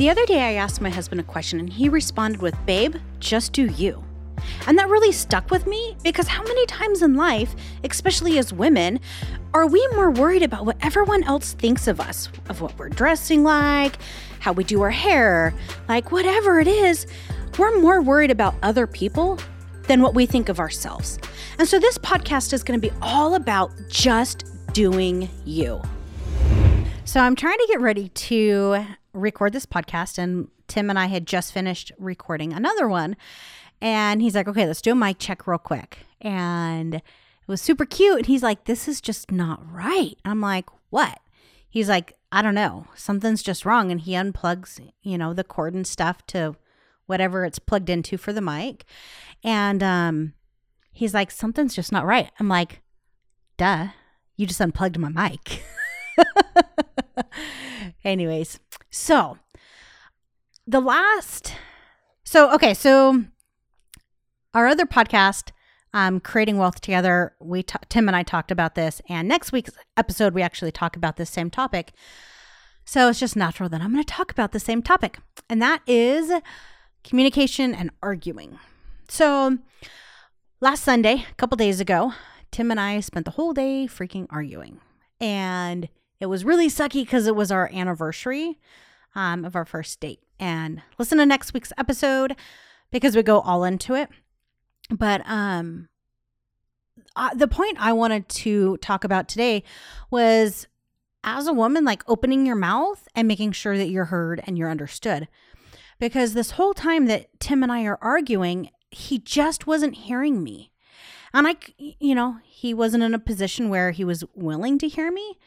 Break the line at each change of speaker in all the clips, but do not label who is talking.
The other day, I asked my husband a question and he responded with, Babe, just do you. And that really stuck with me because how many times in life, especially as women, are we more worried about what everyone else thinks of us, of what we're dressing like, how we do our hair, like whatever it is? We're more worried about other people than what we think of ourselves. And so this podcast is going to be all about just doing you. So I'm trying to get ready to record this podcast, and Tim and I had just finished recording another one. And he's like, okay, let's do a mic check real quick. And it was super cute. And he's like, this is just not right. I'm like, what? He's like, I don't know. Something's just wrong. And he unplugs, you know, the cord and stuff to whatever it's plugged into for the mic. And um, he's like, something's just not right. I'm like, duh, you just unplugged my mic. Anyways, so the last, so okay, so our other podcast, um, creating wealth together. We t- Tim and I talked about this, and next week's episode we actually talk about this same topic. So it's just natural that I'm going to talk about the same topic, and that is communication and arguing. So last Sunday, a couple days ago, Tim and I spent the whole day freaking arguing, and it was really sucky because it was our anniversary um, of our first date. And listen to next week's episode because we go all into it. But um, uh, the point I wanted to talk about today was as a woman, like opening your mouth and making sure that you're heard and you're understood. Because this whole time that Tim and I are arguing, he just wasn't hearing me. And I, you know, he wasn't in a position where he was willing to hear me.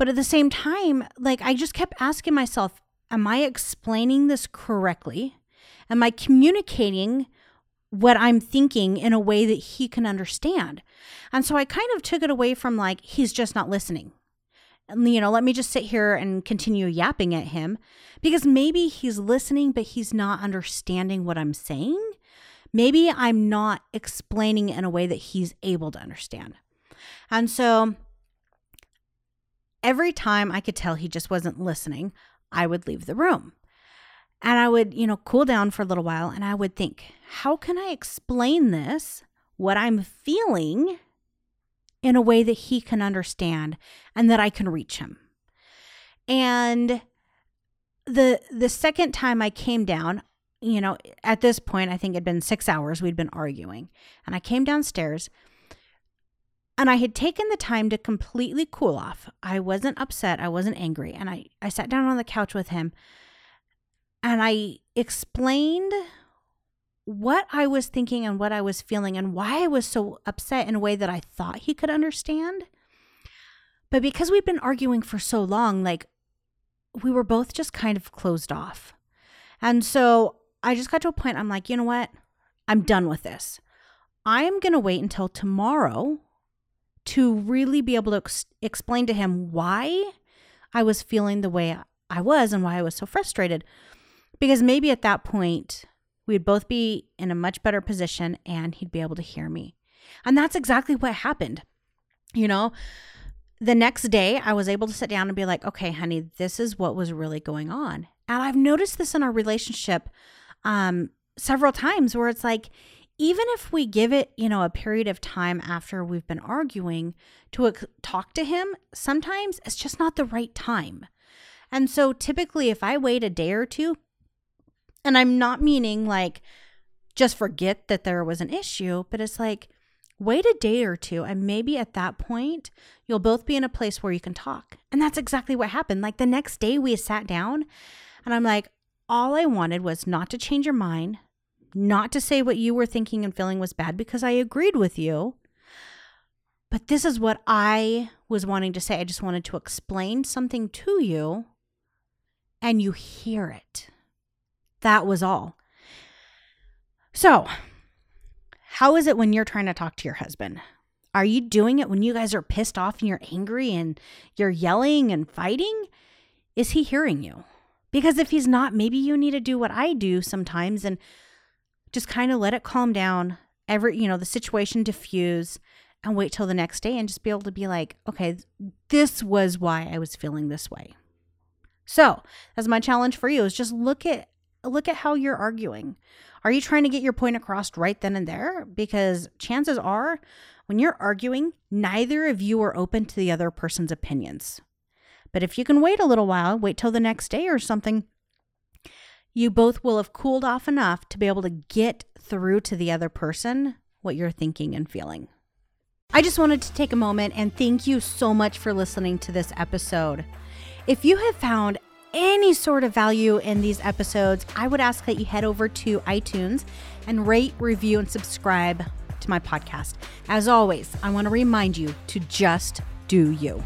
But at the same time, like I just kept asking myself, am I explaining this correctly? Am I communicating what I'm thinking in a way that he can understand? And so I kind of took it away from like, he's just not listening. And, you know, let me just sit here and continue yapping at him because maybe he's listening, but he's not understanding what I'm saying. Maybe I'm not explaining in a way that he's able to understand. And so every time I could tell he just wasn't listening, I would leave the room. And I would, you know, cool down for a little while and I would think, how can I explain this, what I'm feeling, in a way that he can understand and that I can reach him? And the the second time I came down, you know, at this point I think it'd been 6 hours we'd been arguing. And I came downstairs and I had taken the time to completely cool off. I wasn't upset, I wasn't angry. And I, I sat down on the couch with him and I explained what I was thinking and what I was feeling and why I was so upset in a way that I thought he could understand. But because we'd been arguing for so long, like we were both just kind of closed off. And so I just got to a point, I'm like, you know what? I'm done with this. I am going to wait until tomorrow to really be able to ex- explain to him why I was feeling the way I was and why I was so frustrated. Because maybe at that point, we'd both be in a much better position and he'd be able to hear me. And that's exactly what happened. You know, the next day, I was able to sit down and be like, okay, honey, this is what was really going on. And I've noticed this in our relationship um, several times where it's like, even if we give it, you know, a period of time after we've been arguing to talk to him, sometimes it's just not the right time. And so typically, if I wait a day or two, and I'm not meaning like just forget that there was an issue, but it's like wait a day or two, and maybe at that point, you'll both be in a place where you can talk. And that's exactly what happened. Like the next day, we sat down, and I'm like, all I wanted was not to change your mind, not to say what you were thinking and feeling was bad because I agreed with you. But this is what I was wanting to say. I just wanted to explain something to you and you hear it. That was all. So, how is it when you're trying to talk to your husband? Are you doing it when you guys are pissed off and you're angry and you're yelling and fighting? Is he hearing you? Because if he's not, maybe you need to do what I do sometimes and just kind of let it calm down, every, you know, the situation diffuse and wait till the next day and just be able to be like, okay, this was why I was feeling this way. So, that's my challenge for you is just look at look at how you're arguing. Are you trying to get your point across right then and there? Because chances are when you're arguing, neither of you are open to the other person's opinions. But if you can wait a little while, wait till the next day or something, you both will have cooled off enough to be able to get through to the other person what you're thinking and feeling. I just wanted to take a moment and thank you so much for listening to this episode. If you have found any sort of value in these episodes, I would ask that you head over to iTunes and rate, review, and subscribe to my podcast. As always, I want to remind you to just do you.